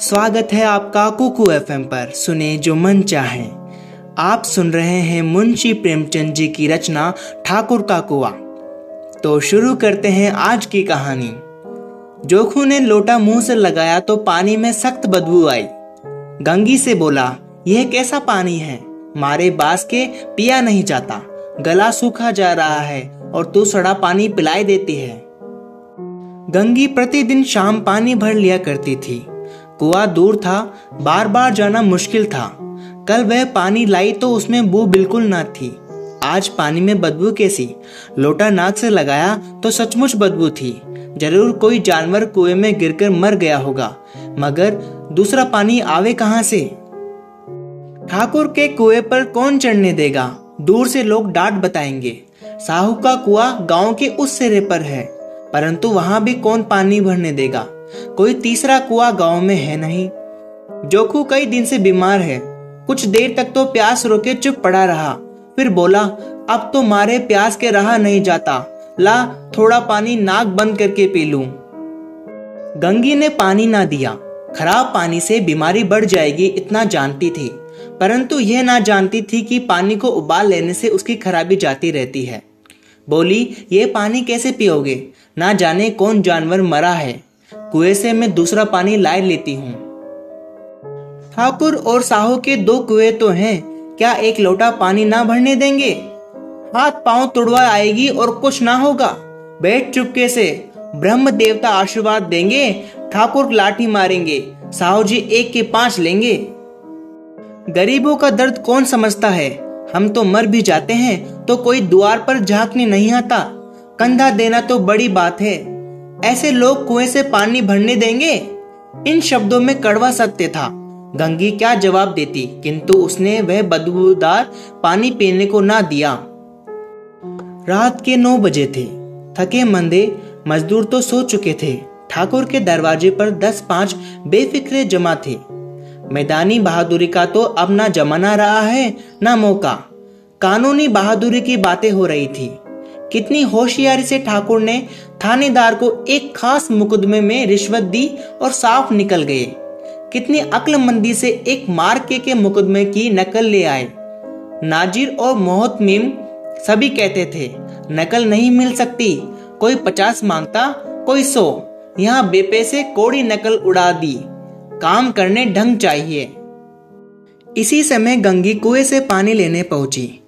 स्वागत है आपका कुकू एफएम पर। सुने जो मन चाहे। आप सुन रहे हैं मुंशी प्रेमचंद जी की रचना ठाकुर का कुआ। तो शुरू करते हैं आज की कहानी। जोखू ने लोटा मुँह से लगाया तो पानी में सख्त बदबू आई। गंगी से बोला, यह कैसा पानी है? मारे बास के पिया नहीं जाता। गला सूखा जा रहा है और तू सड़ा पानी पिलाई देती है। गंगी प्रतिदिन शाम पानी भर लिया करती थी। कुआ दूर था बार बार जाना मुश्किल था। कल वह पानी लाई तो उसमें बू बिल्कुल ना थी। आज पानी में बदबू कैसी? लोटा नाक से लगाया तो सचमुच बदबू थी। ज़रूर कोई जानवर कुएँ में गिरकर मर गया होगा, मगर दूसरा पानी आवे कहाँ से? ठाकुर के कुएँ पर कौन चढ़ने देगा? दूर से लोग डांट बताएँगे। साहू का कुआ गाँव के उस सिरे पर है, परंतु वहाँ भी कौन पानी भरने देगा? कोई तीसरा कुआ गाँव में है नहीं। जोखू कई दिन से बीमार है। कुछ देर तक तो प्यास रोके चुप पड़ा रहा। फिर बोला, अब तो मारे प्यास के रहा नहीं जाता। ला, थोड़ा पानी नाक बंद करके पी लू। गंगी ने पानी ना दिया। खराब पानी से बीमारी बढ़ जाएगी इतना जानती थी। परंतु यह ना जानती थी कि पानी को उबाल लेने से उसकी खराबी जाती रहती है। बोली, ये पानी कैसे पियोगे? ना जाने कौन जानवर मरा है। कुएँ से मैं दूसरा पानी लाए लेती हूँ। ठाकुर और साहू के दो कुएँ तो हैं, क्या एक लोटा पानी ना भरने देंगे? हाथ पाँव तुड़वा आएगी और कुछ ना होगा। बैठ चुपके से ब्रह्म देवता आशीर्वाद देंगे, ठाकुर लाठी मारेंगे, साहू जी एक के पाँच लेंगे। गरीबों का दर्द कौन समझता है? हम तो मर भी जाते हैं तो कोई द्वार पर झांकने नहीं आता। कंधा देना तो बड़ी बात है। ऐसे लोग कुएँ से पानी भरने देंगे? इन शब्दों में कड़वा सत्य था। गंगी क्या जवाब देती, किंतु उसने वह बदबूदार पानी पीने को ना दिया। रात के नौ बजे थे। थके मंदे मजदूर तो सो चुके थे। ठाकुर के दरवाजे पर दस पाँच बेफिक्रे जमा थे। मैदानी बहादुरी का तो अब ना जमाना रहा है, ना मौका। कानूनी बहादुरी की बातें हो रही थी। कितनी होशियारी से ठाकुर ने थानेदार को एक खास मुकदमे में रिश्वत दी और साफ़ निकल गए। कितनी अक्लमंदी से एक मार्के के मुकदमे की नकल ले आए। नाजिर और मोहतमीम सभी कहते थे, नकल नहीं मिल सकती, कोई पचास माँगता, कोई सौ। यहाँ बेपैसे कोड़ी नकल उड़ा दी। काम करने ढंग चाहिए। इसी समय गंगी कुएँ से पानी लेने पहुँची।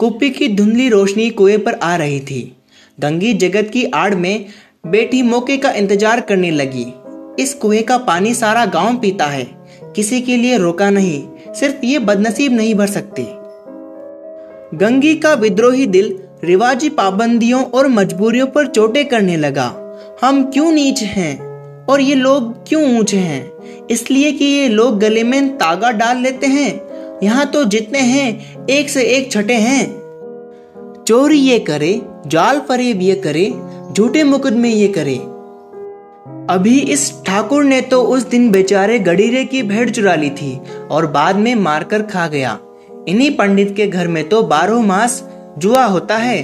कुप्पी की धुंधली रोशनी कुएँ पर आ रही थी। दंगी जगत की आड़ में बेटी मौके का इंतज़ार करने लगी। इस कुएँ का पानी सारा गाँव पीता है। किसी के लिए रोका नहीं, सिर्फ़ ये बदनसीब नहीं भर सकते। गंगी का विद्रोही दिल रिवाजी पाबंदियों और मजबूरियों पर चोटे करने लगा। हम क्यों नीच हैं? और ये लोग क्यों ऊँचे हैं? इसलिए कि ये लोग गले में तागा डाल लेते हैं यहाँ तो जितने हैं, एक से एक छठे हैं। चोरी ये करे, जाल फरेब ये करे, झूठे मुकदमे ये करे। अभी इस ठाकुर ने तो उस दिन बेचारे गडीरे की भेड़ चुरा ली थी और बाद में मारकर खा गया। इन्हीं पंडित के घर में तो बारह मास जुआ होता है।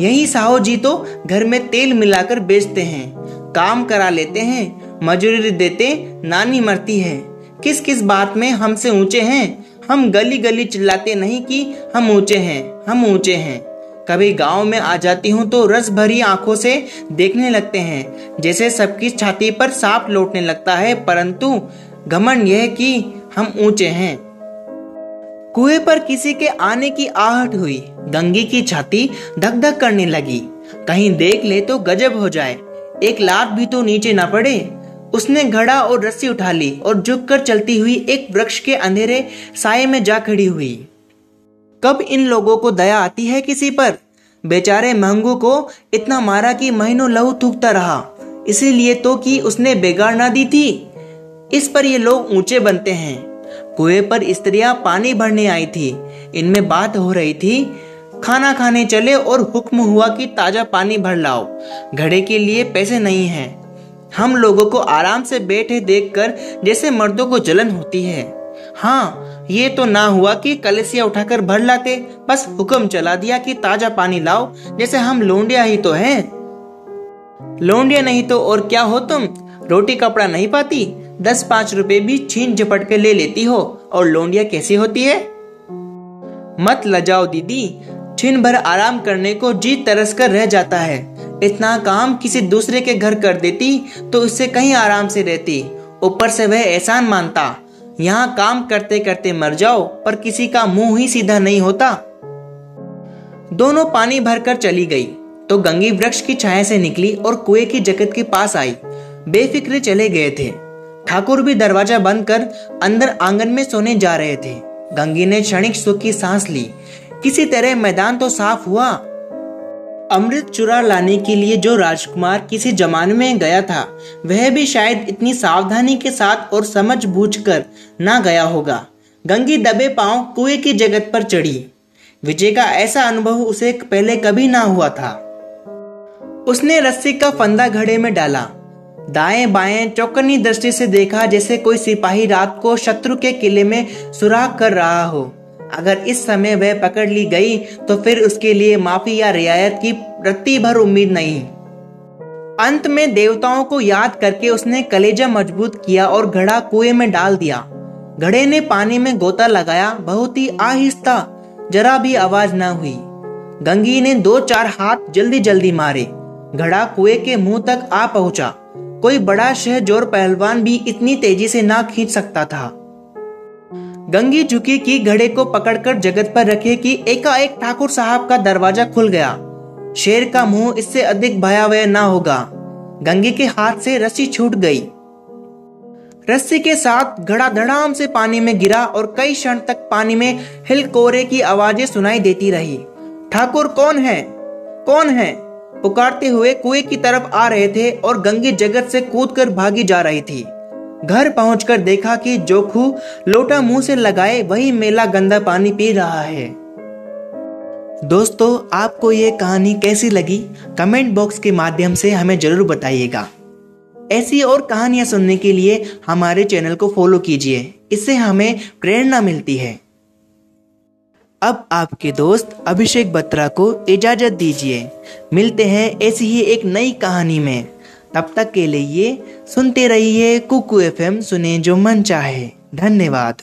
यही साहो जी तो घर में तेल मिलाकर बेचते हैं, काम करा लेते हैं, मजूरी देते, नानी मरती है। किस किस बात में हमसे ऊँचे हैं? हम गली गली चिल्लाते नहीं कि हम ऊँचे हैं, हम ऊँचे हैं। कभी गाँव में आ जाती हूँ तो रस भरी आँखों से देखने लगते हैं, जैसे सबकी छाती पर सांप लौटने लगता है, परंतु घमंड यह कि हम ऊँचे हैं। कुएँ पर किसी के आने की आहट हुई गंगी की छाती धक धक करने लगी। कहीं देख ले तो गजब हो जाए, एक लाख भी तो नीचे ना पड़े। उसने घड़ा और रस्सी उठा ली और झुक कर चलती हुई एक वृक्ष के अंधेरे साय में जा खड़ी हुई। कब इन लोगों को दया आती है किसी पर? बेचारे महंगू को इतना मारा कि महीनों लहू थूकता रहा। इसीलिए तो कि उसने बेगार ना दी थी। इस पर ये लोग ऊँचे बनते हैं। कुएँ पर स्त्रियाँ पानी भरने आई थी। इनमें बात हो रही थी, खाना खाने चले और हुक्म हुआ कि ताज़ा पानी भर लाओ। घड़े के लिए पैसे नहीं हैं। हम लोगों को आराम से बैठे देखकर जैसे मर्दों को जलन होती है। हाँ ये तो ना हुआ कि कलेसिया उठाकर भर लाते, बस हुक्म चला दिया कि ताज़ा पानी लाओ, जैसे हम लोंडिया ही तो हैं। लोंडिया नहीं तो और क्या हो तुम? रोटी कपड़ा नहीं पाती? दस पाँच रुपए भी छीन झपट के ले लेती हो, और लोंडिया कैसी होती है? मत लजाओ दीदी छिन भर आराम करने को जी तरस कर रह जाता है। इतना काम किसी दूसरे के घर कर देती तो उससे कहीं आराम से रहती। ऊपर से वह एहसान मानता, यहाँ काम करते करते मर जाओ, पर किसी का मुँह ही सीधा नहीं होता। दोनों पानी भरकर चली गई तो गंगी वृक्ष की छाया से निकली और कुएँ की जगत के पास आई। बेफिक्रे चले गए थे। ठाकुर भी दरवाज़ा बंद कर अंदर आँगन में सोने जा रहे थे। गंगी ने क्षणिक सुख की सांस ली। किसी तरह मैदान तो साफ़ हुआ अमृत चुरा लाने के लिए जो राजकुमार किसी जमाने में गया था, वह भी शायद इतनी सावधानी के साथ और समझ बूझ कर ना गया होगा। गंगी दबे पाँव कुएँ की जगत पर चढ़ी। विजय का ऐसा अनुभव उसे पहले कभी ना हुआ था। उसने रस्सी का फंदा घड़े में डाला। दाएँ बाएँ चौकनी दृष्टि से देखा जैसे कोई सिपाही रात को शत्रु के किले में सुराग कर रहा हो। अगर इस समय वह पकड़ ली गई तो फिर उसके लिए माफ़ी या रियायत की रत्ती भर उम्मीद नहीं। अंत में देवताओं को याद करके उसने कलेजा मज़बूत किया और घड़ा कुएँ में डाल दिया। घड़े ने पानी में गोता लगाया, बहुत ही आहिस्ता, जरा भी आवाज़ न हुई। गंगी ने दो चार हाथ जल्दी जल्दी मारे। घड़ा कुएँ के मुँह तक आ पहुँचा। कोई बड़ा शहजोर पहलवान भी इतनी तेज़ी से ना खींच सकता था। गंगी झुकी की घड़े को पकड़कर जगत पर रखे कि एकाएक ठाकुर साहब का दरवाज़ा खुल गया। शेर का मुँह इससे अधिक भयावह ना होगा। गंगी के हाथ से रस्सी छूट गई। रस्सी के साथ घड़ा धड़ाम से पानी में गिरा और कई क्षण तक पानी में हिल कोरे की आवाज़ें सुनाई देती रही। ठाकुर, कौन है? कौन है? पुकारते हुए कुएँ की तरफ़ आ रहे थे और गंगी जगत से कूदकर भागी जा रही थी। घर पहुंचकर देखा कि जोखू लोटा मुँह से लगाए वही मेला गंदा पानी पी रहा है। दोस्तों, आपको ये कहानी कैसी लगी? कमेंट बॉक्स के माध्यम से हमें ज़रूर बताइएगा। ऐसी और कहानियाँ सुनने के लिए हमारे चैनल को फॉलो कीजिए। इससे हमें प्रेरणा मिलती है। अब आपके दोस्त अभिषेक बत्रा को इजाज़त दीजिए। मिलते हैं ऐसी ही एक नई कहानी में। तब तक के लिए सुनते रहिए कुकू एफएम सुने जो मन चाहे। धन्यवाद।